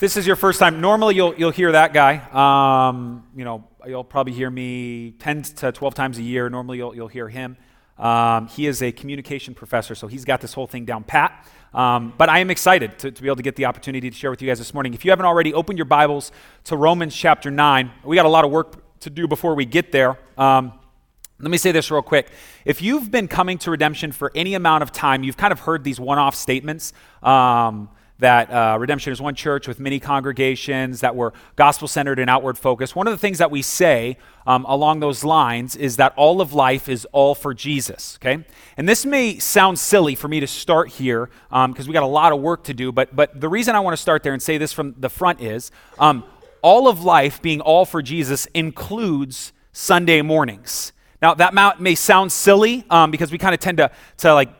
this is your first time, normally you'll, you'll hear that guy. Um, you know, you'll probably hear me 10 to 12 times a year. Normally you'll, you'll hear him. Um, he is a communication professor, so he's got this whole thing down pat. Um, but I am excited to, to, be able to get the opportunity to share with you guys this morning. If you haven't already, opened your Bibles to Romans chapter 9. We got a lot of work to do before we get there. Um, let me say this real quick. If you've been coming to redemption for any amount of time, you've kind of heard these one off statements. Um, that uh, Redemption is one church with many congregations, that we're gospel centered and outward focused. One of the things that we say um, along those lines is that all of life is all for Jesus, okay? And this may sound silly for me to start here because um, we got a lot of work to do, but, but the reason I want to start there and say this from the front is um, all of life being all for Jesus includes Sunday mornings. Now, that may sound silly um, because we kind of tend to, to like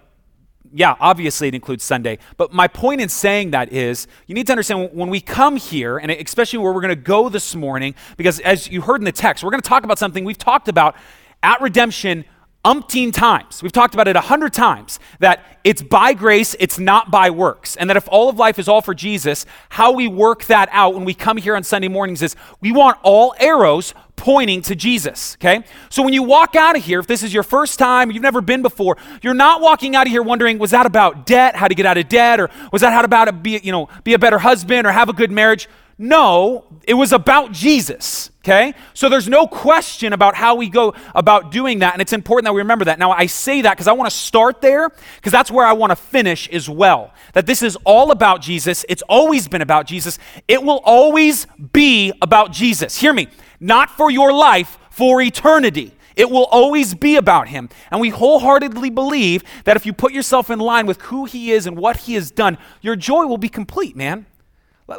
yeah, obviously it includes Sunday. But my point in saying that is you need to understand when we come here, and especially where we're going to go this morning, because as you heard in the text, we're going to talk about something we've talked about at redemption umpteen times. We've talked about it a hundred times that it's by grace, it's not by works. And that if all of life is all for Jesus, how we work that out when we come here on Sunday mornings is we want all arrows pointing to Jesus, okay? So when you walk out of here, if this is your first time, you've never been before, you're not walking out of here wondering, was that about debt, how to get out of debt, or was that how to about be, you know, be a better husband or have a good marriage? No, it was about Jesus, okay? So there's no question about how we go about doing that, and it's important that we remember that. Now, I say that because I want to start there, because that's where I want to finish as well. That this is all about Jesus. It's always been about Jesus. It will always be about Jesus. Hear me not for your life, for eternity. It will always be about him. And we wholeheartedly believe that if you put yourself in line with who he is and what he has done, your joy will be complete, man.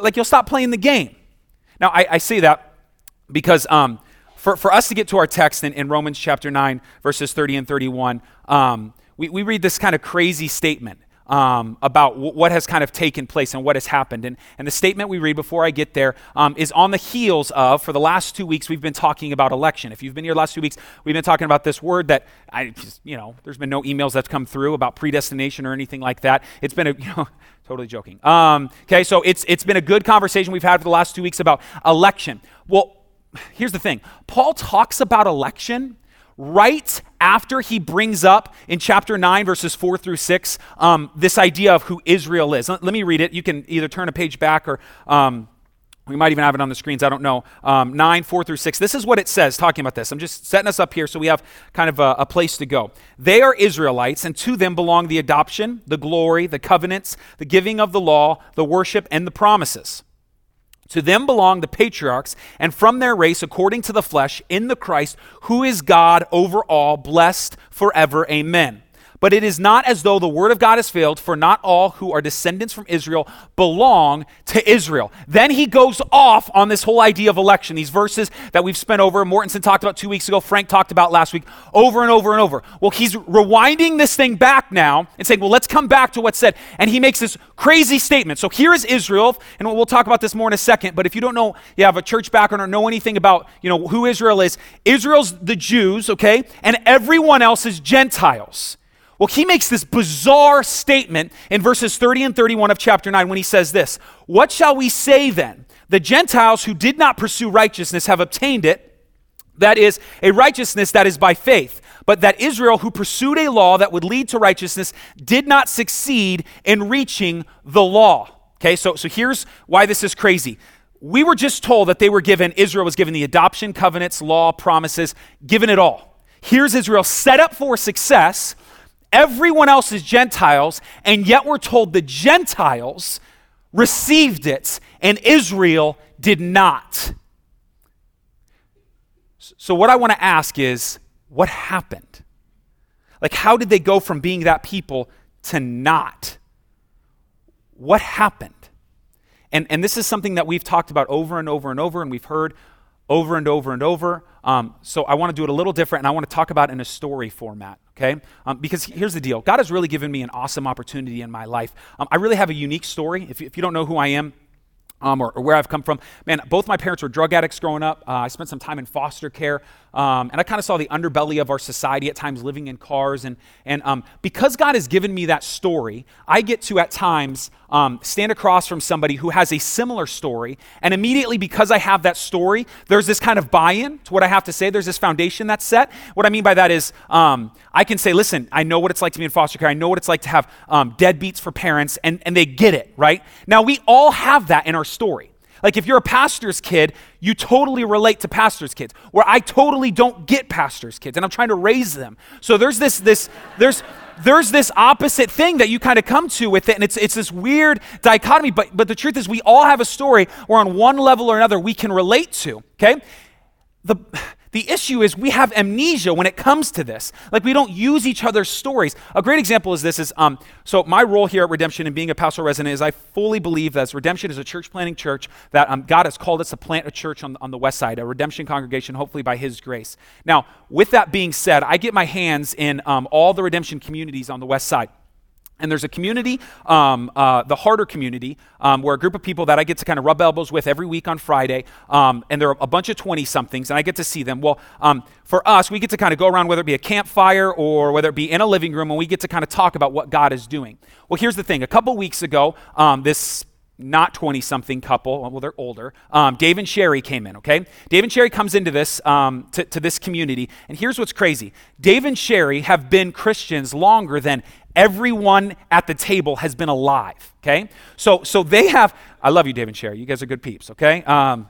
Like you'll stop playing the game. Now, I, I say that because um, for, for us to get to our text in, in Romans chapter 9, verses 30 and 31, um, we, we read this kind of crazy statement um, about w- what has kind of taken place and what has happened. And, and the statement we read before I get there um, is on the heels of, for the last two weeks, we've been talking about election. If you've been here last two weeks, we've been talking about this word that I, just, you know, there's been no emails that's come through about predestination or anything like that. It's been a, you know, totally joking. Um, okay, so it's, it's been a good conversation we've had for the last two weeks about election. Well, here's the thing Paul talks about election right after he brings up in chapter 9, verses 4 through 6, um, this idea of who Israel is. Let, let, me read it. You can either turn a page back or. Um, we might even have it on the screens. I don't know. Um, 9, 4 through 6. This is what it says, talking about this. I'm just setting us up here so we have kind of a, a place to go. They are Israelites, and to them belong the adoption, the glory, the covenants, the giving of the law, the worship, and the promises. To them belong the patriarchs, and from their race, according to the flesh, in the Christ, who is God over all, blessed forever. Amen. But it is not as though the word of God has failed, for not all who are descendants from Israel belong to Israel. Then he goes off on this whole idea of election, these verses that we've spent over. Mortensen talked about two weeks ago, Frank talked about last week, over and over and over. Well, he's rewinding this thing back now and saying, well, let's come back to what's said. And he makes this crazy statement. So here is Israel, and we'll talk about this more in a second, but if you don't know, you have a church background or know anything about, you know, who Israel is, Israel's the Jews, okay? And everyone else is Gentiles. Well, he makes this bizarre statement in verses 30 and 31 of chapter 9 when he says this What shall we say then? The Gentiles who did not pursue righteousness have obtained it, that is, a righteousness that is by faith. But that Israel, who pursued a law that would lead to righteousness, did not succeed in reaching the law. Okay, so, so here's why this is crazy we were just told that they were given, Israel was given the adoption, covenants, law, promises, given it all. Here's Israel set up for success, Everyone else is Gentiles, and yet we're told the Gentiles received it and Israel did not. So, what I want to ask is what happened? Like, how did they go from being that people to not? What happened? And, and this is something that we've talked about over and over and over, and we've heard over and over and over. Um, so I want to do it a little different, and I want to talk about in a story format, okay? Um, because here's the deal God has really given me an awesome opportunity in my life. Um, I really have a unique story. If if you don't know who I am, um, or, or, where I've come from. Man, both my parents were drug addicts growing up. Uh, I spent some time in foster care, um, and I kind of saw the underbelly of our society at times, living in cars. And, and um, because God has given me that story, I get to at times um, stand across from somebody who has a similar story. And immediately, because I have that story, there's this kind of buy in to what I have to say. There's this foundation that's set. What I mean by that is um, I can say, listen, I know what it's like to be in foster care. I know what it's like to have um, deadbeats for parents, and, and they get it, right? Now, we all have that in our story. Like if you're a pastor's kid, you totally relate to pastor's kids. Where I totally don't get pastor's kids and I'm trying to raise them. So there's this this there's there's this opposite thing that you kind of come to with it and it's it's this weird dichotomy but but the truth is we all have a story where on one level or another we can relate to, okay? The the issue is we have amnesia when it comes to this. Like we don't use each other's stories. A great example is this is um, so my role here at Redemption and being a pastoral resident is I fully believe that Redemption is a church planting church that um, God has called us to plant a church on, on the west side, a redemption congregation, hopefully by His grace. Now, with that being said, I get my hands in um, all the redemption communities on the west side. And there's a community, um, uh, the Harder community, um, where a group of people that I get to kind of rub elbows with every week on Friday, um, and they're a bunch of 20 somethings, and I get to see them. Well, um, for us, we get to kind of go around, whether it be a campfire or whether it be in a living room, and we get to kind of talk about what God is doing. Well, here's the thing a couple weeks ago, um, this not 20 something couple, well, they're older. Um, Dave and Sherry came in, okay? Dave and Sherry comes into this, um, to, to, this community, and here's what's crazy Dave and Sherry have been Christians longer than everyone at the table has been alive, okay? So, so they have, I love you, Dave and Sherry. You guys are good peeps, okay? Um,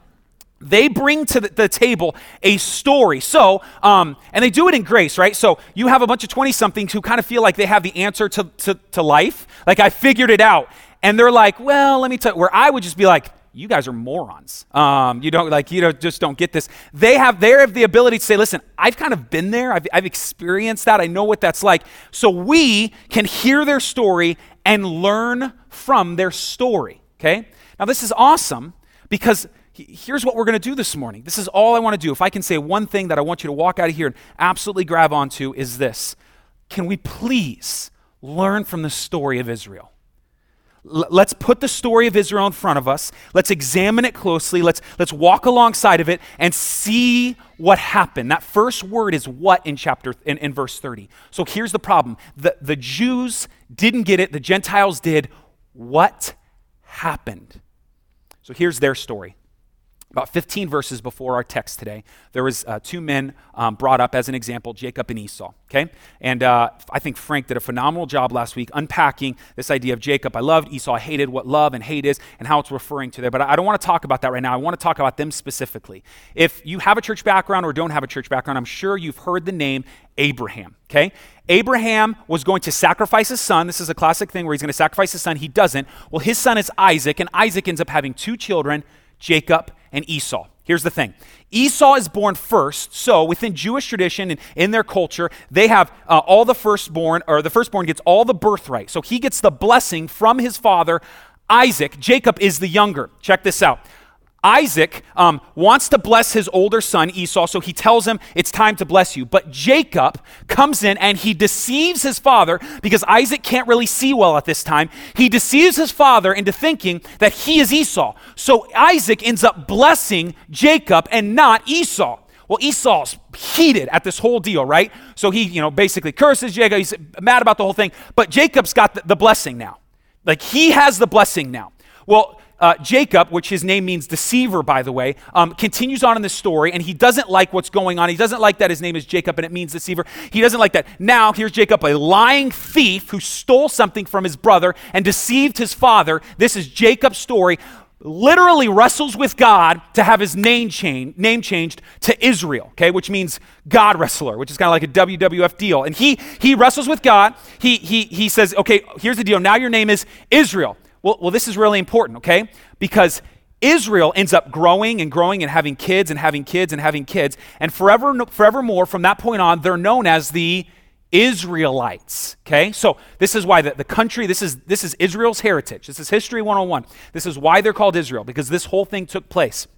they bring to the, table a story. So, um, and they do it in grace, right? So you have a bunch of 20 somethings who kind of feel like they have the answer to, to, to life. Like, I figured it out. And they're like, well, let me tell you, where I would just be like, you guys are morons. Um, you don't like you don't, just don't get this. They have they have the ability to say, listen, I've kind of been there. I've, I've experienced that. I know what that's like. So we can hear their story and learn from their story. Okay. Now this is awesome because here's what we're going to do this morning. This is all I want to do. If I can say one thing that I want you to walk out of here and absolutely grab onto is this: Can we please learn from the story of Israel? Let's put the story of Israel in front of us. Let's examine it closely. Let's, let's walk alongside of it and see what happened. That first word is what in chapter in, in verse 30. So here's the problem. The, the Jews didn't get it, the Gentiles did. What happened? So here's their story about 15 verses before our text today there was uh, two men um, brought up as an example jacob and esau okay? And uh, i think frank did a phenomenal job last week unpacking this idea of jacob. I loved esau I hated what love and hate is and how it's referring to there but i don't want to talk about that right now. I want to talk about them specifically. If you have a church background or don't have a church background i'm sure you've heard the name abraham okay? Abraham was going to sacrifice his son. This is a classic thing where he's going to sacrifice his son. He doesn't. Well his son is isaac and isaac ends up having two children Jacob, and Esau. Here's the thing Esau is born first, so within Jewish tradition and in their culture, they have uh, all the firstborn, or the firstborn gets all the birthright. So he gets the blessing from his father, Isaac. Jacob is the younger. Check this out. Isaac um, wants to bless his older son Esau, so he tells him it's time to bless you. But Jacob comes in and he deceives his father because Isaac can't really see well at this time. He deceives his father into thinking that he is Esau. So Isaac ends up blessing Jacob and not Esau. Well, Esau's heated at this whole deal, right? So he, you know, basically curses Jacob. He's mad about the whole thing. But Jacob's got the, the blessing now. Like he has the blessing now. Well, uh, Jacob, which his name means deceiver, by the way, um, continues on in this story, and he doesn't like what's going on. He doesn't like that his name is Jacob and it means deceiver. He doesn't like that. Now, here's Jacob, a lying thief who stole something from his brother and deceived his father. This is Jacob's story. Literally wrestles with God to have his name, change, name changed to Israel, okay, which means God wrestler, which is kind of like a WWF deal. And he he wrestles with God. He he he says, okay, here's the deal. Now your name is Israel. Well, well, this is really important, okay? Because Israel ends up growing and growing and having kids and having kids and having kids. And forever, forevermore, from that point on, they're known as the Israelites. Okay? So this is why the, the country, this is this is Israel's heritage. This is history 101. This is why they're called Israel, because this whole thing took place.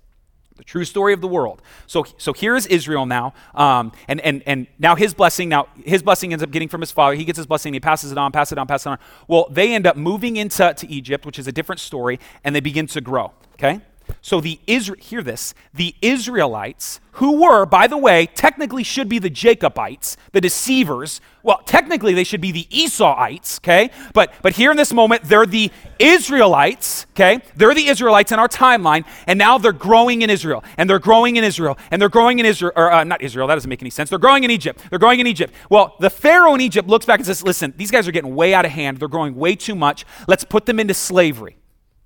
The true story of the world. So, so here is Israel now, um, and, and, and now his blessing, now his blessing ends up getting from his father. He gets his blessing, he passes it on, passes it on, passes it on. Well, they end up moving into to Egypt, which is a different story, and they begin to grow, okay? So the Isra- hear this, the Israelites, who were, by the way, technically should be the Jacobites, the deceivers. Well, technically they should be the Esauites, okay? But but here in this moment, they're the Israelites, okay? They're the Israelites in our timeline, and now they're growing in Israel, and they're growing in Israel, and they're growing in Israel, or uh, not Israel, that doesn't make any sense. They're growing in Egypt. They're growing in Egypt. Well, the Pharaoh in Egypt looks back and says, listen, these guys are getting way out of hand. They're growing way too much. Let's put them into slavery.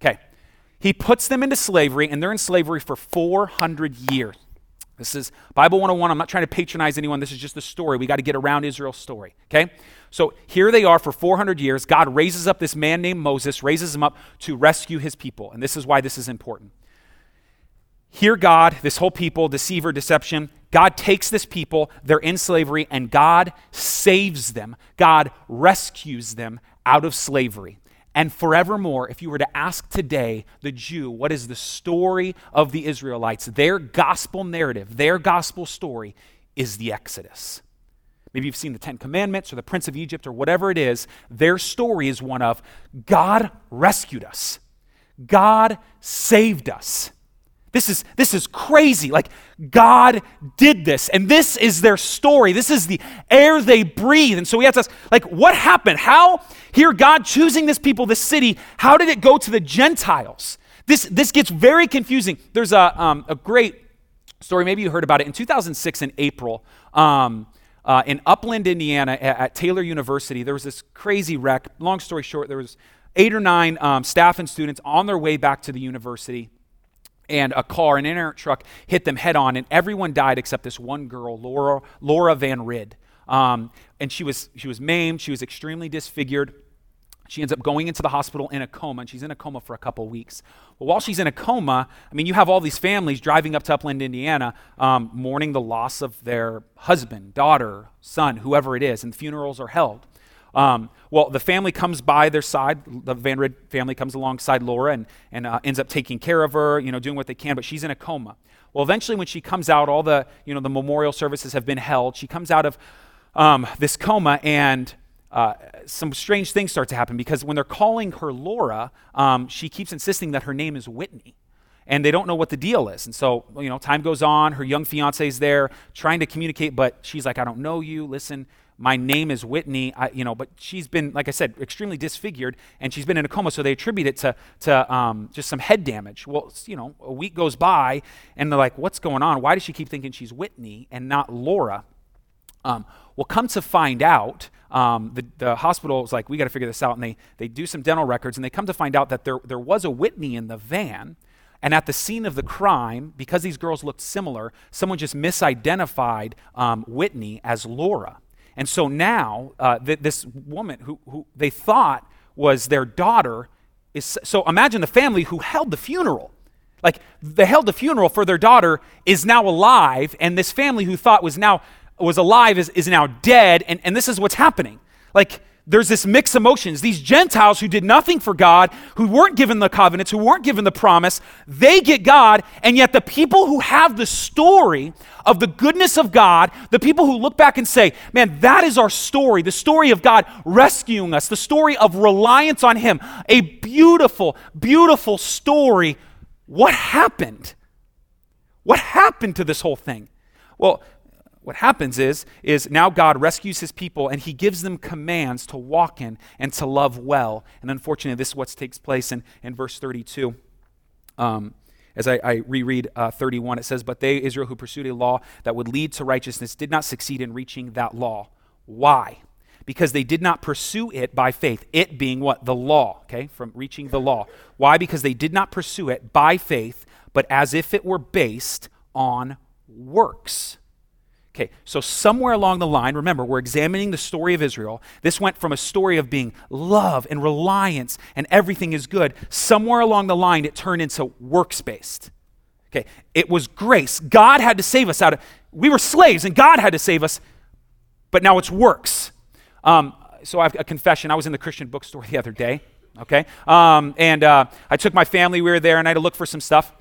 Okay. He puts them into slavery, and they're in slavery for 400 years. This is Bible 101. I'm not trying to patronize anyone. This is just the story. We got to get around Israel's story, okay? So here they are for 400 years. God raises up this man named Moses, raises him up to rescue his people. And this is why this is important. Here, God, this whole people, deceiver, deception, God takes this people, they're in slavery, and God saves them. God rescues them out of slavery and forevermore, if you were to ask today the Jew, what is the story of the Israelites, their gospel narrative, their gospel story is the Exodus. Maybe you've seen the Ten Commandments or the Prince of Egypt or whatever it is. Their story is one of God rescued us, God saved us. This is, this is crazy. Like, God did this. And this is their story. This is the air they breathe. And so we have to ask, like, what happened? How, here, God choosing this people, this city, how did it go to the Gentiles? This, this gets very confusing. There's a, um, a great story. Maybe you heard about it. In 2006, in April, um, uh, in Upland, Indiana, at, at, Taylor University, there was this crazy wreck. Long story short, there was eight or nine um, staff and students on their way back to the university and a car, an inerrant truck, hit them head on, and everyone died except this one girl, Laura, Laura Van Ryn. Um, and she was, she was maimed, she was extremely disfigured. She ends up going into the hospital in a coma, and she's in a coma for a couple weeks. Well, while she's in a coma, I mean, you have all these families driving up to Upland, Indiana, um, mourning the loss of their husband, daughter, son, whoever it is, and funerals are held. Um, well, the family comes by their side. The Van Ryn family comes alongside Laura and, and uh, ends up taking care of her, you know, doing what they can, but she's in a coma. Well, eventually, when she comes out, all the, you know, the memorial services have been held. She comes out of um, this coma, and uh, some strange things start to happen because when they're calling her Laura, um, she keeps insisting that her name is Whitney and they don't know what the deal is. And so, you know, time goes on. Her young fiance is there trying to communicate, but she's like, I don't know you. Listen, my name is Whitney, I, you know, but she's been, like I said, extremely disfigured, and she's been in a coma, so they attribute it to, to um, just some head damage. Well, you know, a week goes by, and they're like, what's going on? Why does she keep thinking she's Whitney and not Laura? Um, well, come to find out, um, the, the hospital is like, we got to figure this out, and they, they do some dental records, and they come to find out that there, there was a Whitney in the van, and at the scene of the crime, because these girls looked similar, someone just misidentified um, Whitney as Laura. And so now, uh, th- this woman who, who they thought was their daughter is. So imagine the family who held the funeral. Like they held the funeral for their daughter is now alive, and this family who thought was now was alive is, is now dead, and, and this is what's happening. Like there's this mixed emotions. These Gentiles who did nothing for God, who weren't given the covenants, who weren't given the promise, they get God, and yet the people who have the story of the goodness of God, the people who look back and say, man, that is our story, the story of God rescuing us, the story of reliance on Him, a beautiful, beautiful story. What happened? What happened to this whole thing? Well, what happens is is now god rescues his people and he gives them commands to walk in and to love well. And unfortunately this is what takes place in, in verse 32 um, as I, I reread uh, 31 it says but they israel who pursued a law that would lead to righteousness did not succeed in reaching that law. Why? Because they did not pursue it by faith it being what? The law okay from reaching the law. Why? Because they did not pursue it by faith but as if it were based on works Okay, so somewhere along the line, remember, we're examining the story of Israel. This went from a story of being love and reliance and everything is good. Somewhere along the line, it turned into works based. Okay, it was grace. God had to save us out of, we were slaves and God had to save us, but now it's works. Um, so I have a confession. I was in the Christian bookstore the other day, okay? Um, and uh, I took my family, we were there, and I had to look for some stuff.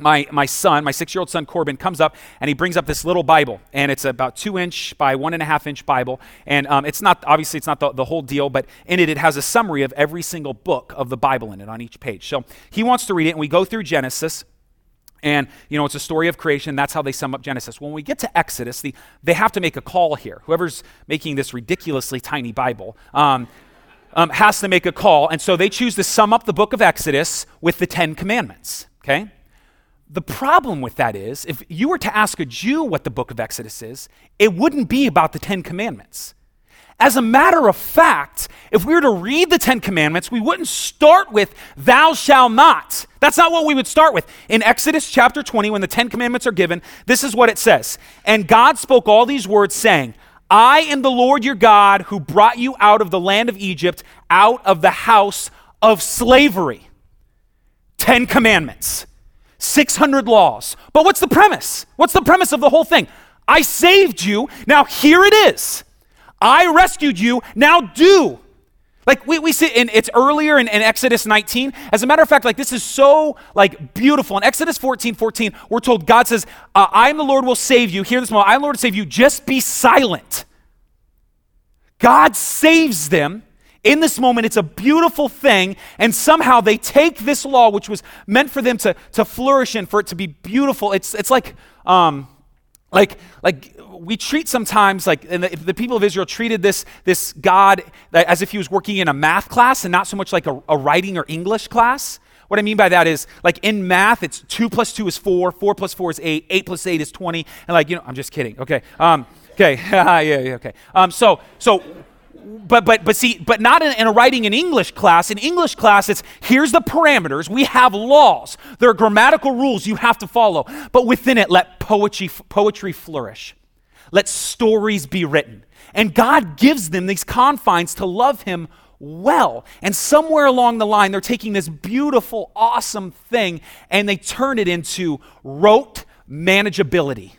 My, my son, my six year old son Corbin, comes up and he brings up this little Bible. And it's about two inch by one and a half inch Bible. And um, it's not, obviously, it's not the, the whole deal, but in it, it has a summary of every single book of the Bible in it on each page. So he wants to read it, and we go through Genesis. And, you know, it's a story of creation. That's how they sum up Genesis. When we get to Exodus, the, they have to make a call here. Whoever's making this ridiculously tiny Bible um, um, has to make a call. And so they choose to sum up the book of Exodus with the Ten Commandments, okay? The problem with that is, if you were to ask a Jew what the book of Exodus is, it wouldn't be about the Ten Commandments. As a matter of fact, if we were to read the Ten Commandments, we wouldn't start with, Thou shalt not. That's not what we would start with. In Exodus chapter 20, when the Ten Commandments are given, this is what it says And God spoke all these words, saying, I am the Lord your God who brought you out of the land of Egypt, out of the house of slavery. Ten Commandments. 600 laws. But what's the premise? What's the premise of the whole thing? I saved you. Now here it is. I rescued you. Now do. Like we, we see, and it's earlier in, in, Exodus 19. As a matter of fact, like this is so like beautiful. In Exodus 14, 14, we're told God says, uh, I am the Lord will save you. Hear this moment. I am the Lord will save you. Just be silent. God saves them in this moment, it's a beautiful thing, and somehow they take this law, which was meant for them to, to flourish and for it to be beautiful. It's, it's like, um, like, like we treat sometimes like the, the, people of Israel treated this, this God as if he was working in a math class and not so much like a, a writing or English class. What I mean by that is, like in math, it's two plus two is four, four plus four is eight, eight plus eight is 20. And like, you know, I'm just kidding. Okay. Um, okay. yeah, yeah, okay. Um, so, so but but but see, but not in, in, a writing in English class. In English class, it's here's the parameters. We have laws. There are grammatical rules you have to follow. But within it, let poetry poetry flourish. Let stories be written. And God gives them these confines to love Him well. And somewhere along the line, they're taking this beautiful, awesome thing and they turn it into rote manageability.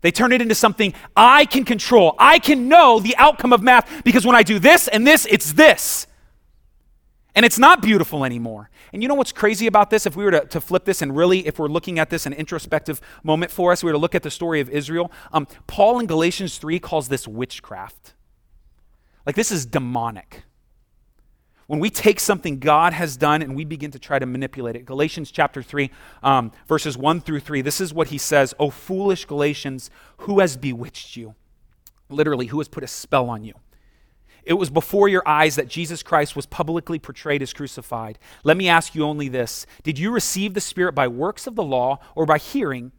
They turn it into something I can control. I can know the outcome of math because when I do this and this, it's this. And it's not beautiful anymore. And you know what's crazy about this? If we were to, to flip this and really, if we're looking at this an introspective moment for us, we were to look at the story of Israel. Um, Paul in Galatians 3 calls this witchcraft. Like this is demonic when we take something God has done and we begin to try to manipulate it. Galatians chapter 3, um, verses 1 through 3, this is what he says O foolish Galatians, who has bewitched you? Literally, who has put a spell on you? It was before your eyes that Jesus Christ was publicly portrayed as crucified. Let me ask you only this Did you receive the Spirit by works of the law or by hearing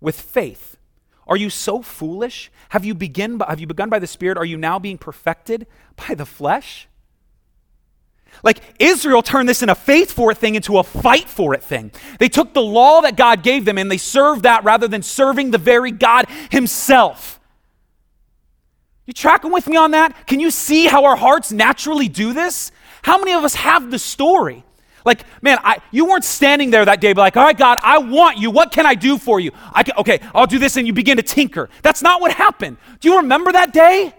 with faith? Are you so foolish? Have you, begin, have you begun by the Spirit? Are you now being perfected by the flesh? Like Israel turned this in a faith for it thing into a fight for it thing. They took the law that God gave them and they served that rather than serving the very God Himself. You tracking with me on that? Can you see how our hearts naturally do this? How many of us have the story? Like, man, I, you weren't standing there that day, but like, all right, God, I want you. What can I do for you? I can, okay, I'll do this, and you begin to tinker. That's not what happened. Do you remember that day?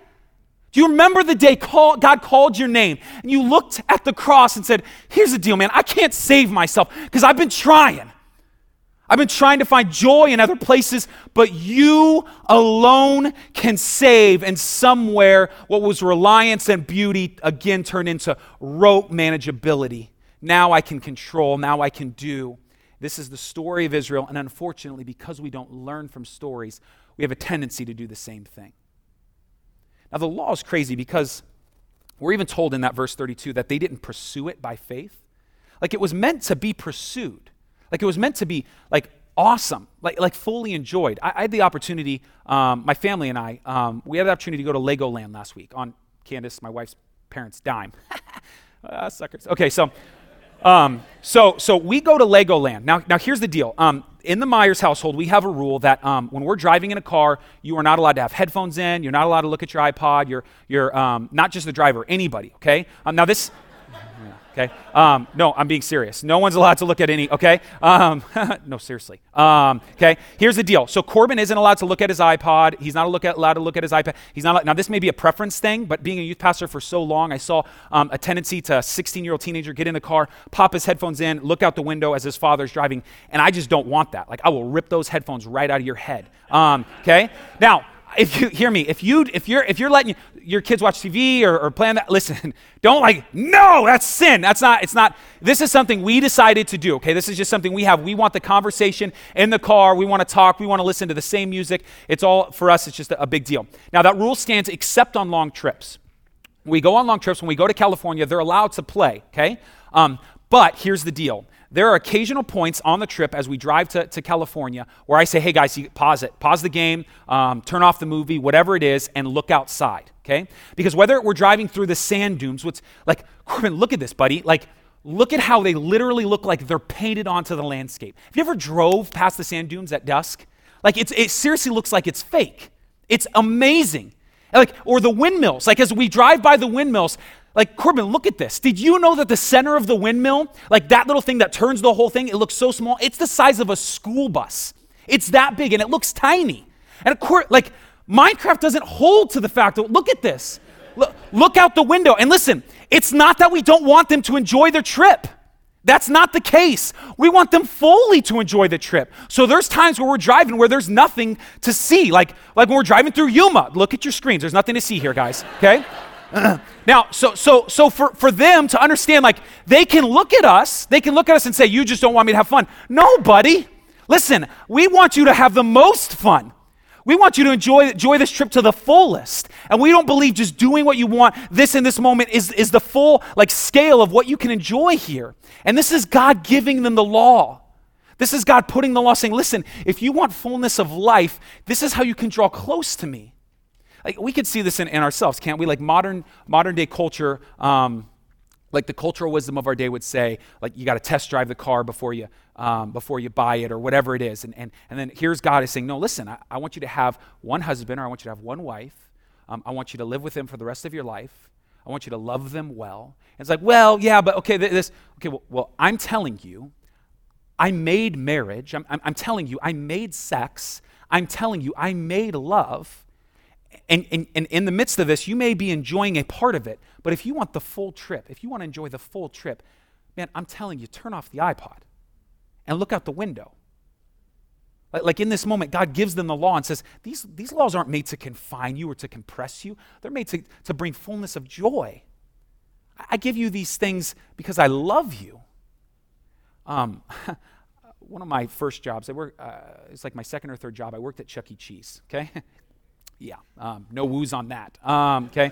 Do you remember the day call, God called your name and you looked at the cross and said, Here's the deal, man. I can't save myself because I've been trying. I've been trying to find joy in other places, but you alone can save. And somewhere, what was reliance and beauty again turned into rote manageability. Now I can control, now I can do. This is the story of Israel, and unfortunately, because we don't learn from stories, we have a tendency to do the same thing. Now, the law is crazy because we're even told in that verse 32 that they didn't pursue it by faith. Like it was meant to be pursued, like it was meant to be like awesome, like, like fully enjoyed. I, I had the opportunity, um, my family and I, um, we had the opportunity to go to Legoland last week on Candace, my wife's parents' dime. uh, suckers. Okay, so um, so, so we go to Legoland. Now, now here's the deal. Um, in the Myers household, we have a rule that um, when we're driving in a car, you are not allowed to have headphones in. You're not allowed to look at your iPod. You're, you're um, not just the driver, anybody, okay? Um, now, this, Okay. Um, no, I'm being serious. No one's allowed to look at any. Okay. Um, no, seriously. Um, okay. Here's the deal. So Corbin isn't allowed to look at his iPod. He's not allowed to look at his iPad. He's not. Now this may be a preference thing, but being a youth pastor for so long, I saw um, a tendency to a 16-year-old teenager get in the car, pop his headphones in, look out the window as his father's driving, and I just don't want that. Like I will rip those headphones right out of your head. Um, okay. Now if you hear me, if you if you're if you're letting your kids watch TV or, or plan that, listen, don't like, no, that's sin. That's not, it's not, this is something we decided to do, okay? This is just something we have. We want the conversation in the car. We want to talk. We want to listen to the same music. It's all, for us, it's just a, a big deal. Now, that rule stands except on long trips. We go on long trips. When we go to California, they're allowed to play, okay? Um, but here's the deal there are occasional points on the trip as we drive to, to California where I say, hey guys, pause it, pause the game, um, turn off the movie, whatever it is, and look outside, okay? Because whether we're driving through the sand dunes, what's like, Corbin, look at this, buddy. Like, look at how they literally look like they're painted onto the landscape. Have you ever drove past the sand dunes at dusk? Like, it's, it seriously looks like it's fake. It's amazing. Like, or the windmills. Like, as we drive by the windmills, like, Corbin, look at this. Did you know that the center of the windmill, like that little thing that turns the whole thing, it looks so small? It's the size of a school bus. It's that big and it looks tiny. And of course, like, Minecraft doesn't hold to the fact that, look at this. Look, look out the window. And listen, it's not that we don't want them to enjoy their trip. That's not the case. We want them fully to enjoy the trip. So there's times where we're driving where there's nothing to see. Like, like when we're driving through Yuma. Look at your screens. There's nothing to see here, guys. Okay? now, so so so for, for them to understand, like they can look at us, they can look at us and say, You just don't want me to have fun. No, buddy. Listen, we want you to have the most fun. We want you to enjoy, enjoy this trip to the fullest. And we don't believe just doing what you want, this in this moment, is, is the full like scale of what you can enjoy here. And this is God giving them the law. This is God putting the law saying, listen, if you want fullness of life, this is how you can draw close to me. Like we could see this in, in ourselves, can't we? Like modern modern day culture, um, like the cultural wisdom of our day would say, like you got to test drive the car before you um, before you buy it or whatever it is. And, and, and then here's God is saying, no, listen, I, I want you to have one husband or I want you to have one wife. Um, I want you to live with them for the rest of your life. I want you to love them well. And it's like, well, yeah, but okay, this, okay, well, well I'm telling you, I made marriage. I'm, I'm, I'm telling you, I made sex. I'm telling you, I made love. And, and, and in the midst of this, you may be enjoying a part of it, but if you want the full trip, if you want to enjoy the full trip, man, I'm telling you, turn off the iPod and look out the window. Like, like in this moment, God gives them the law and says, these, these laws aren't made to confine you or to compress you, they're made to, to bring fullness of joy. I give you these things because I love you. Um, one of my first jobs, I work, uh, it's like my second or third job, I worked at Chuck E. Cheese, okay? Yeah, um, no woos on that. Um, okay.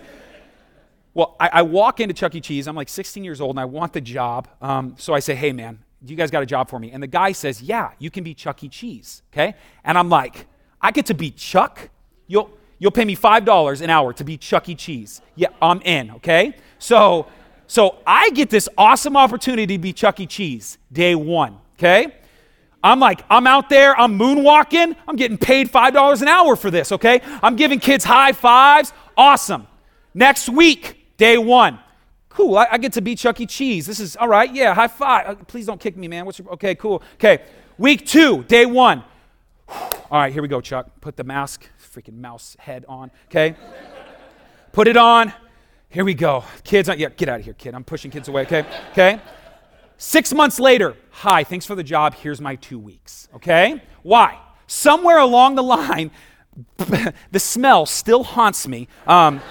Well, I, I, walk into Chuck E. Cheese. I'm like 16 years old and I want the job. Um, so I say, hey, man, you guys got a job for me? And the guy says, yeah, you can be Chuck E. Cheese. Okay. And I'm like, I get to be Chuck? You'll, you'll pay me $5 an hour to be Chuck E. Cheese. Yeah, I'm in. Okay. So, so I get this awesome opportunity to be Chuck E. Cheese day one. Okay. I'm like, I'm out there, I'm moonwalking, I'm getting paid $5 an hour for this, okay? I'm giving kids high fives. Awesome. Next week, day one. Cool, I, I get to be Chuck E. Cheese. This is all right, yeah, high five. Uh, please don't kick me, man. What's your, okay, cool. Okay, week two, day one. All right, here we go, Chuck. Put the mask, freaking mouse head on, okay? Put it on. Here we go. Kids, yeah, get out of here, kid. I'm pushing kids away, okay? Okay? Six months later, hi, thanks for the job. Here's my two weeks. Okay? Why? Somewhere along the line, the smell still haunts me. Um,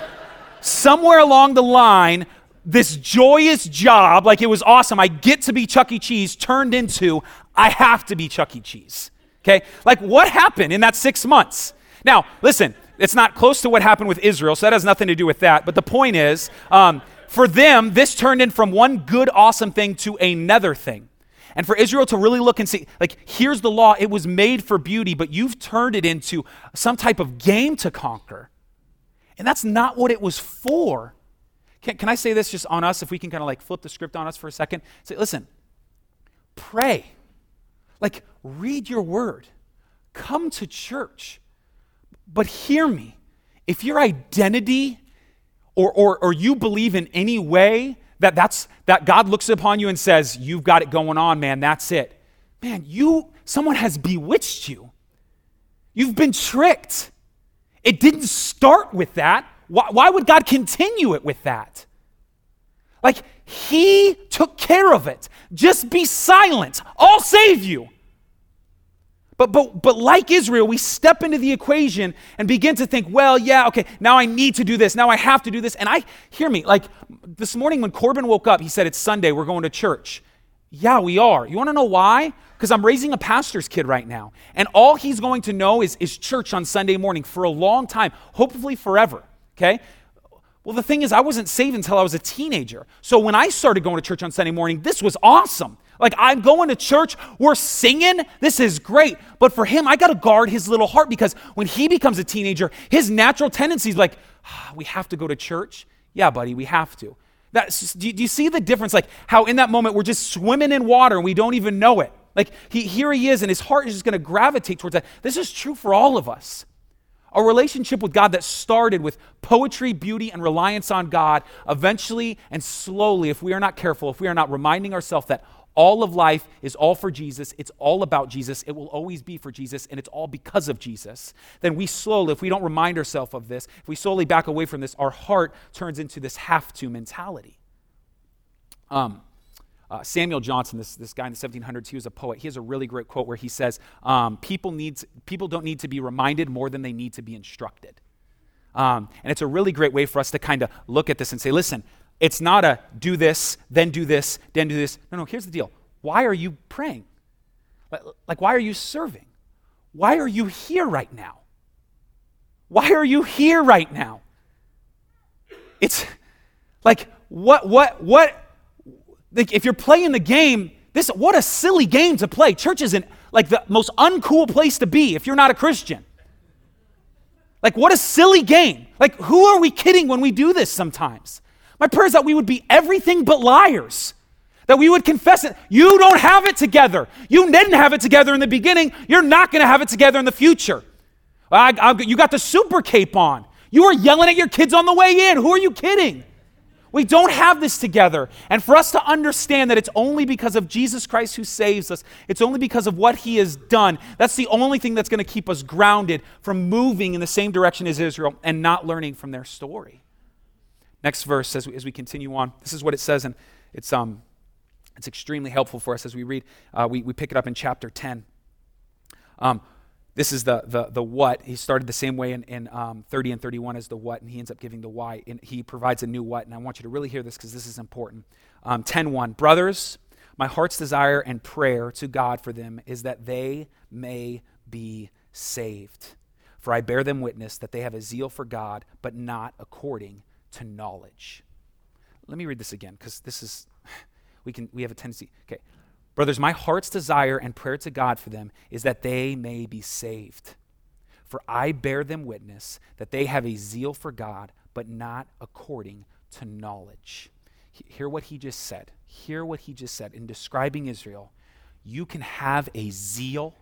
somewhere along the line, this joyous job, like it was awesome, I get to be Chuck E. Cheese, turned into I have to be Chuck E. Cheese. Okay? Like what happened in that six months? Now, listen, it's not close to what happened with Israel, so that has nothing to do with that. But the point is, um, for them, this turned in from one good, awesome thing to another thing. And for Israel to really look and see, like, here's the law, it was made for beauty, but you've turned it into some type of game to conquer. And that's not what it was for. Can, can I say this just on us, if we can kind of like flip the script on us for a second? Say, listen, pray. Like, read your word. Come to church. But hear me. If your identity or, or, or you believe in any way that that's that God looks upon you and says, "You've got it going on, man. That's it." Man, you someone has bewitched you. You've been tricked. It didn't start with that. Why, why would God continue it with that? Like, He took care of it. Just be silent. I'll save you. But, but, but like Israel, we step into the equation and begin to think, well, yeah, okay, now I need to do this. Now I have to do this. And I, hear me, like this morning when Corbin woke up, he said, it's Sunday, we're going to church. Yeah, we are. You want to know why? Because I'm raising a pastor's kid right now. And all he's going to know is, is church on Sunday morning for a long time, hopefully forever. Okay? Well, the thing is, I wasn't saved until I was a teenager. So when I started going to church on Sunday morning, this was awesome. Like, I'm going to church, we're singing, this is great. But for him, I got to guard his little heart because when he becomes a teenager, his natural tendency is like, ah, we have to go to church. Yeah, buddy, we have to. That's, do, you see the difference? Like, how in that moment we're just swimming in water and we don't even know it. Like, he, here he is, and his heart is just going to gravitate towards that. This is true for all of us. A relationship with God that started with poetry, beauty, and reliance on God, eventually and slowly, if we are not careful, if we are not reminding ourselves that all of life is all for Jesus, it's all about Jesus, it will always be for Jesus, and it's all because of Jesus, then we slowly, if we don't remind ourselves of this, if we slowly back away from this, our heart turns into this have to mentality. Um, uh, Samuel Johnson, this, this guy in the 1700s, he was a poet. He has a really great quote where he says, um, people, needs, people don't need to be reminded more than they need to be instructed. Um, and it's a really great way for us to kind of look at this and say, listen, it's not a do this, then do this, then do this. No, no, here's the deal. Why are you praying? Like, why are you serving? Why are you here right now? Why are you here right now? It's like, what, what, what, like if you're playing the game, this what a silly game to play. Church isn't like the most uncool place to be if you're not a Christian. Like what a silly game. Like who are we kidding when we do this sometimes? My prayer is that we would be everything but liars. That we would confess it. You don't have it together. You didn't have it together in the beginning. You're not going to have it together in the future. I, I, you got the super cape on. You were yelling at your kids on the way in. Who are you kidding? We don't have this together. And for us to understand that it's only because of Jesus Christ who saves us, it's only because of what he has done. That's the only thing that's going to keep us grounded from moving in the same direction as Israel and not learning from their story. Next verse, as we, as we continue on, this is what it says, and it's, um, it's extremely helpful for us as we read. Uh, we, we pick it up in chapter 10. Um, this is the, the, the what. He started the same way in, in um, 30 and 31 as the what, and he ends up giving the why. And he provides a new what. And I want you to really hear this because this is important. Um, 10 1. Brothers, my heart's desire and prayer to God for them is that they may be saved. For I bear them witness that they have a zeal for God, but not according to knowledge. Let me read this again because this is, we, can, we have a tendency. Okay. Brothers, my heart's desire and prayer to God for them is that they may be saved. For I bear them witness that they have a zeal for God, but not according to knowledge. Hear what he just said. Hear what he just said in describing Israel. You can have a zeal,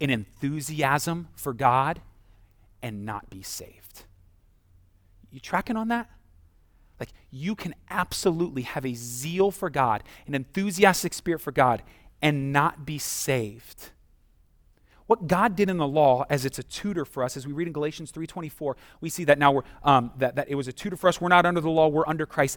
an enthusiasm for God, and not be saved. You tracking on that? Like, you can absolutely have a zeal for God, an enthusiastic spirit for God, and not be saved. What God did in the law, as it's a tutor for us, as we read in Galatians 3.24, we see that now we're, um, that, that it was a tutor for us. We're not under the law, we're under Christ.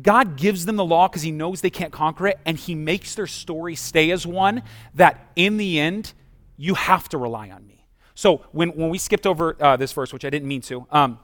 God gives them the law because he knows they can't conquer it, and he makes their story stay as one that in the end, you have to rely on me. So when, when we skipped over uh, this verse, which I didn't mean to, um,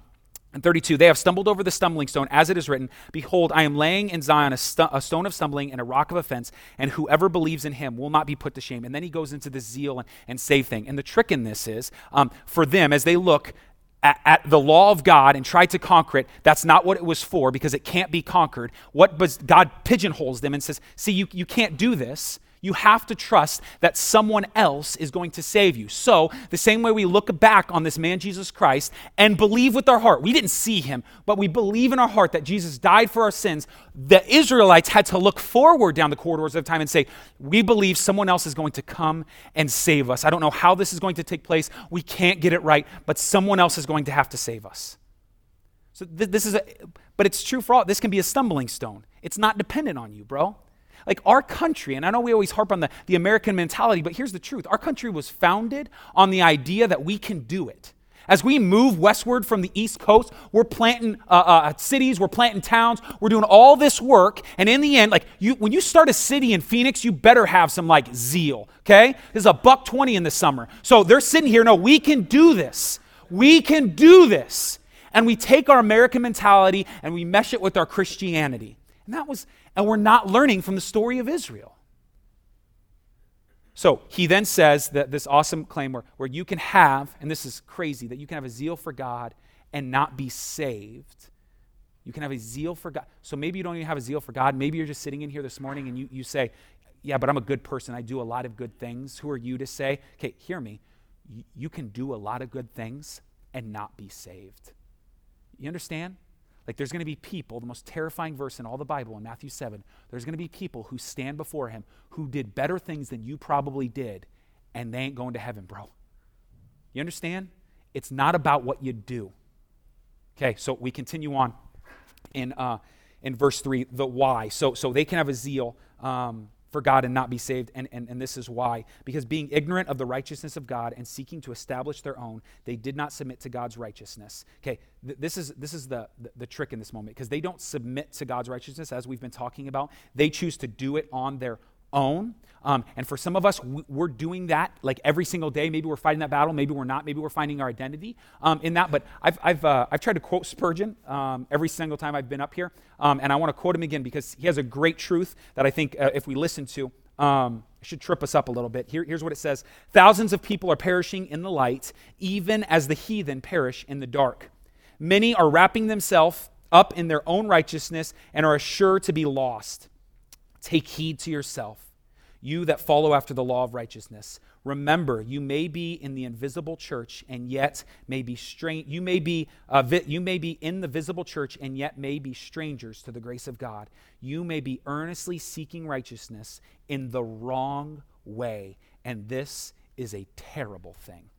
and 32, they have stumbled over the stumbling stone, as it is written, Behold, I am laying in Zion a, st- a, stone of stumbling and a rock of offense, and whoever believes in him will not be put to shame. And then he goes into the zeal and, and save thing. And the trick in this is um, for them, as they look at, at, the law of God and try to conquer it, that's not what it was for because it can't be conquered. What God pigeonholes them and says, See, you, you can't do this you have to trust that someone else is going to save you. So, the same way we look back on this man, Jesus Christ, and believe with our heart, we didn't see him, but we believe in our heart that Jesus died for our sins, the Israelites had to look forward down the corridors of time and say, We believe someone else is going to come and save us. I don't know how this is going to take place. We can't get it right, but someone else is going to have to save us. So th- this is a, but it's true for all. This can be a stumbling stone. It's not dependent on you, bro. Like our country, and I know we always harp on the, the American mentality, but here's the truth. Our country was founded on the idea that we can do it. As we move westward from the East Coast, we're planting uh, uh, cities, we're planting towns, we're doing all this work. And in the end, like you, when you start a city in Phoenix, you better have some like zeal, okay? This is a buck 20 in the summer. So they're sitting here, no, we can do this. We can do this. And we take our American mentality and we mesh it with our Christianity. And that was, and we're not learning from the story of Israel. So he then says that this awesome claim where, where you can have, and this is crazy, that you can have a zeal for God and not be saved. You can have a zeal for God. So maybe you don't even have a zeal for God. Maybe you're just sitting in here this morning and you, you say, Yeah, but I'm a good person. I do a lot of good things. Who are you to say, Okay, hear me. You can do a lot of good things and not be saved. You understand? Like there's going to be people, the most terrifying verse in all the Bible in Matthew 7, there's going to be people who stand before him who did better things than you probably did, and they ain't going to heaven, bro. You understand? It's not about what you do. Okay, so we continue on in, uh, in verse 3, the why. So, so they can have a zeal. Um, for God and not be saved. And, and, and this is why. Because being ignorant of the righteousness of God and seeking to establish their own, they did not submit to God's righteousness. Okay, th- this is, this is the, the, the trick in this moment because they don't submit to God's righteousness as we've been talking about. They choose to do it on their own. Um, and for some of us, we're doing that like every single day. Maybe we're fighting that battle. Maybe we're not. Maybe we're finding our identity um, in that. But I've, I've, uh, I've tried to quote Spurgeon um, every single time I've been up here. Um, and I want to quote him again because he has a great truth that I think uh, if we listen to, um, should trip us up a little bit. Here, here's what it says Thousands of people are perishing in the light, even as the heathen perish in the dark. Many are wrapping themselves up in their own righteousness and are sure to be lost. Take heed to yourself you that follow after the law of righteousness. Remember, you may be in the invisible church and yet may be strange. You may be uh, vi- you may be in the visible church and yet may be strangers to the grace of God. You may be earnestly seeking righteousness in the wrong way, and this is a terrible thing.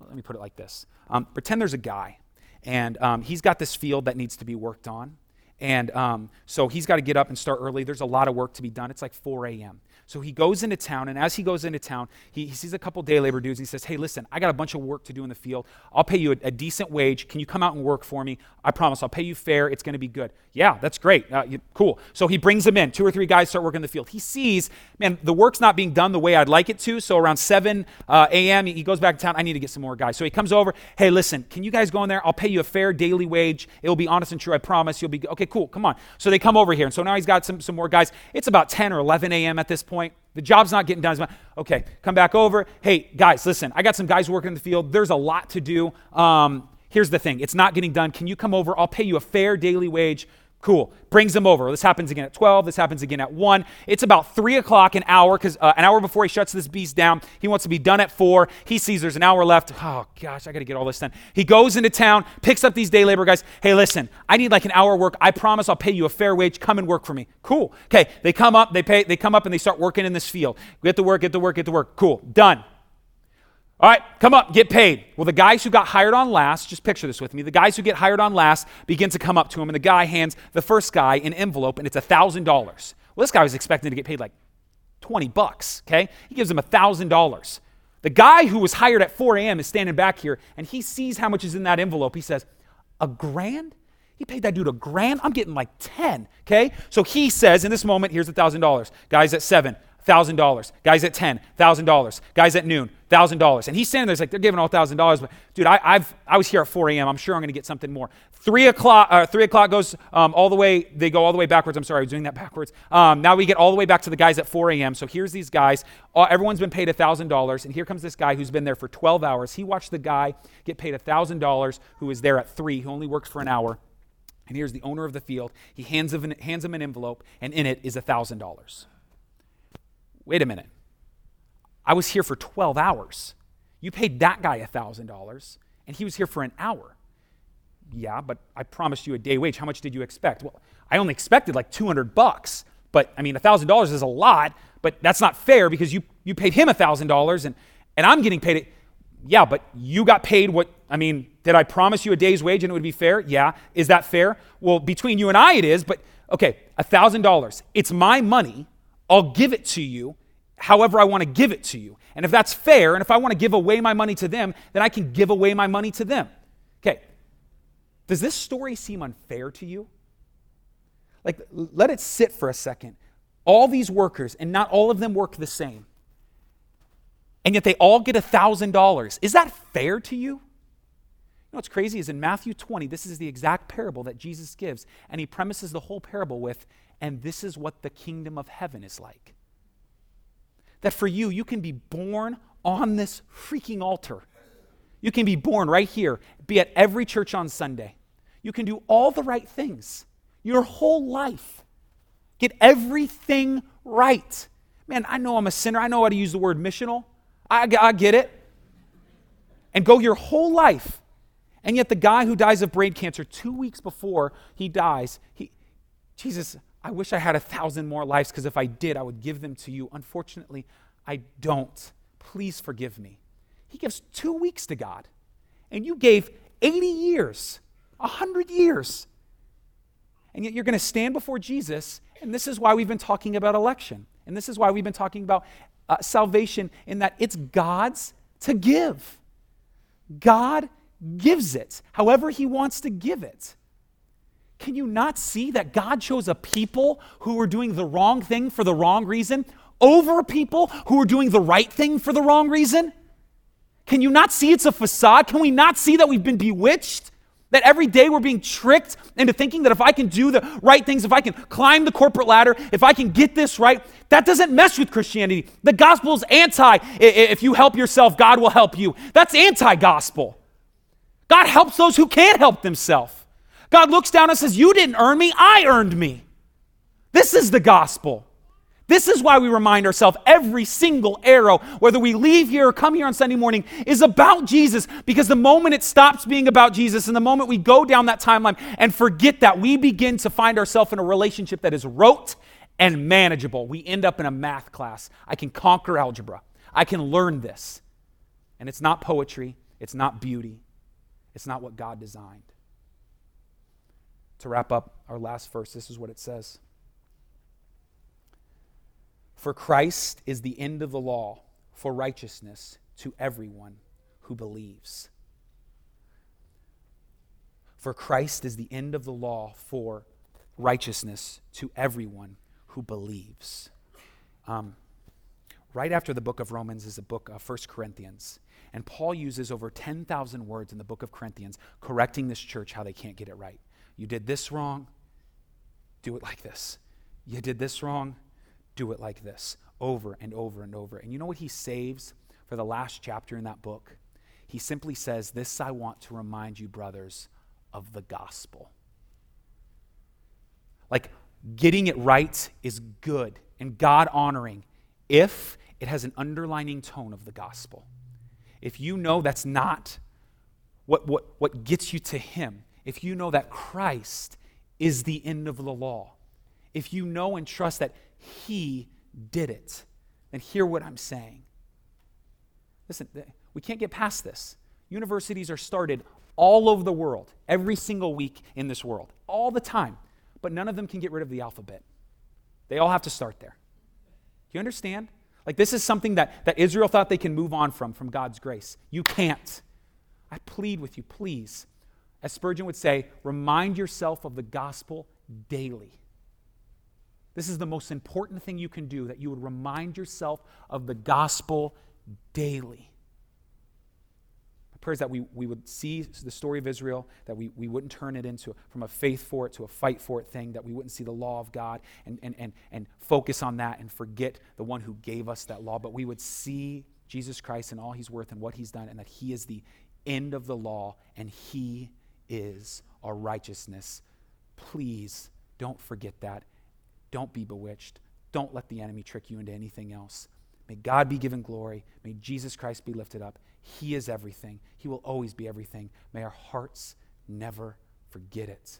Let me put it like this: um, Pretend there's a guy, and um, he's got this field that needs to be worked on. And um, so he's got to get up and start early. There's a lot of work to be done. It's like 4 a.m. So he goes into town, and as he goes into town, he, he, sees a couple day labor dudes. And he says, Hey, listen, I got a bunch of work to do in the field. I'll pay you a, a decent wage. Can you come out and work for me? I promise I'll pay you fair. It's going to be good. Yeah, that's great. Uh, you, cool. So he brings them in. Two or three guys start working in the field. He sees, man, the work's not being done the way I'd like it to. So around 7 uh, a.m., he goes back to town. I need to get some more guys. So he comes over. Hey, listen, can you guys go in there? I'll pay you a fair daily wage. It'll be honest and true. I promise. You'll be okay. Cool. Come on. So they come over here. And so now he's got some, some more guys. It's about 10 or 11 a.m. at this point. The job's not getting done. Okay, come back over. Hey, guys, listen, I got some guys working in the field. There's a lot to do. Um, here's the thing it's not getting done. Can you come over? I'll pay you a fair daily wage. Cool. Brings them over. This happens again at 12. This happens again at 1. It's about 3 o'clock, an hour, because uh, an hour before he shuts this beast down. He wants to be done at 4. He sees there's an hour left. Oh, gosh, I got to get all this done. He goes into town, picks up these day labor guys. Hey, listen, I need like an hour work. I promise I'll pay you a fair wage. Come and work for me. Cool. Okay, they come up, they pay, they come up and they start working in this field. Get to work, get to work, get to work. Cool. Done. All right, come up, get paid. Well, the guys who got hired on last, just picture this with me. The guys who get hired on last begin to come up to him, and the guy hands the first guy an envelope, and it's a $1,000. Well, this guy was expecting to get paid like 20 bucks, okay? He gives him a $1,000. The guy who was hired at 4 a.m. is standing back here, and he sees how much is in that envelope. He says, A grand? He paid that dude a grand? I'm getting like 10, okay? So he says, in this moment, here's a $1,000. Guys at 7, $1,000. Guys at 10, $1,000. Guys at noon, $1,000. And he's standing there, he's like, they're giving all $1,000. But dude, I, I've, I was here at 4 a.m. I'm sure I'm going to get something more. 3 o'clock, uh, 3 o'clock goes um, all the way, they go all the way backwards. I'm sorry, I was doing that backwards. Um, now we get all the way back to the guys at 4 a.m. So here's these guys. Uh, everyone's been paid $1,000. And here comes this guy who's been there for 12 hours. He watched the guy get paid $1,000 who was there at 3, who only worked for an hour. And here's the owner of the field. He hands him, hands him an envelope, and in it is $1,000 wait a minute. I was here for 12 hours. You paid that guy $1,000, and he was here for an hour. Yeah, but I promised you a day wage. How much did you expect? Well, I only expected like 200 bucks. But I mean, $1,000 is a lot, but that's not fair because you, you paid him $1,000 and, and I'm getting paid. yeah, but you got paid what, I mean, did I promise you a day's wage and it would be fair? Yeah. Is that fair? Well, between you and I, it is, but okay, $1,000. It's my money. I'll give it to you however I want to give it to you. And if that's fair, and if I want to give away my money to them, then I can give away my money to them. Okay. Does this story seem unfair to you? Like, let it sit for a second. All these workers, and not all of them work the same, and yet they all get $1,000. Is that fair to you? You know what's crazy is in Matthew 20, this is the exact parable that Jesus gives, and he premises the whole parable with, and this is what the kingdom of heaven is like. That for you, you can be born on this freaking altar. You can be born right here, be at every church on Sunday. You can do all the right things your whole life. Get everything right. Man, I know I'm a sinner. I know how to use the word missional. I, I get it. And go your whole life. And yet, the guy who dies of brain cancer two weeks before he dies, he, Jesus, I wish I had a thousand more lives because if I did, I would give them to you. Unfortunately, I don't. Please forgive me. He gives two weeks to God. And you gave 80 years, 100 years. And yet you're going to stand before Jesus, and this is why we've been talking about election. And this is why we've been talking about uh, salvation in that it's God's to give. God gives it however He wants to give it. Can you not see that God chose a people who were doing the wrong thing for the wrong reason over people who were doing the right thing for the wrong reason? Can you not see it's a facade? Can we not see that we've been bewitched? That every day we're being tricked into thinking that if I can do the right things, if I can climb the corporate ladder, if I can get this right, that doesn't mess with Christianity. The gospel is anti if you help yourself, God will help you. That's anti gospel. God helps those who can't help themselves. God looks down and says, You didn't earn me, I earned me. This is the gospel. This is why we remind ourselves every single arrow, whether we leave here or come here on Sunday morning, is about Jesus. Because the moment it stops being about Jesus and the moment we go down that timeline and forget that, we begin to find ourselves in a relationship that is rote and manageable. We end up in a math class. I can conquer algebra, I can learn this. And it's not poetry, it's not beauty, it's not what God designed. To wrap up our last verse, this is what it says. For Christ is the end of the law for righteousness to everyone who believes. For Christ is the end of the law for righteousness to everyone who believes. Um, right after the book of Romans is the book of 1 Corinthians. And Paul uses over 10,000 words in the book of Corinthians correcting this church how they can't get it right. You did this wrong, do it like this. You did this wrong, do it like this over and over and over. And you know what he saves for the last chapter in that book? He simply says, This I want to remind you, brothers, of the gospel. Like, getting it right is good and God honoring if it has an underlining tone of the gospel. If you know that's not what, what, what gets you to Him, if you know that Christ is the end of the law, if you know and trust that he did it. then hear what I'm saying. Listen, we can't get past this. Universities are started all over the world, every single week in this world, all the time. But none of them can get rid of the alphabet. They all have to start there. You understand? Like, this is something that, that Israel thought they can move on from, from God's grace. You can't. I plead with you, please. As Spurgeon would say, remind yourself of the gospel daily. This is the most important thing you can do that you would remind yourself of the gospel daily. My prayer is that we, we would see the story of Israel, that we, we wouldn't turn it into from a faith for it to a fight for it thing, that we wouldn't see the law of God and, and, and, and focus on that and forget the one who gave us that law, but we would see Jesus Christ and all he's worth and what he's done, and that he is the end of the law and he is our righteousness. Please don't forget that don't be bewitched. Don't let the enemy trick you into anything else. May God be given glory. May Jesus Christ be lifted up. He is everything. He will always be everything. May our hearts never forget it.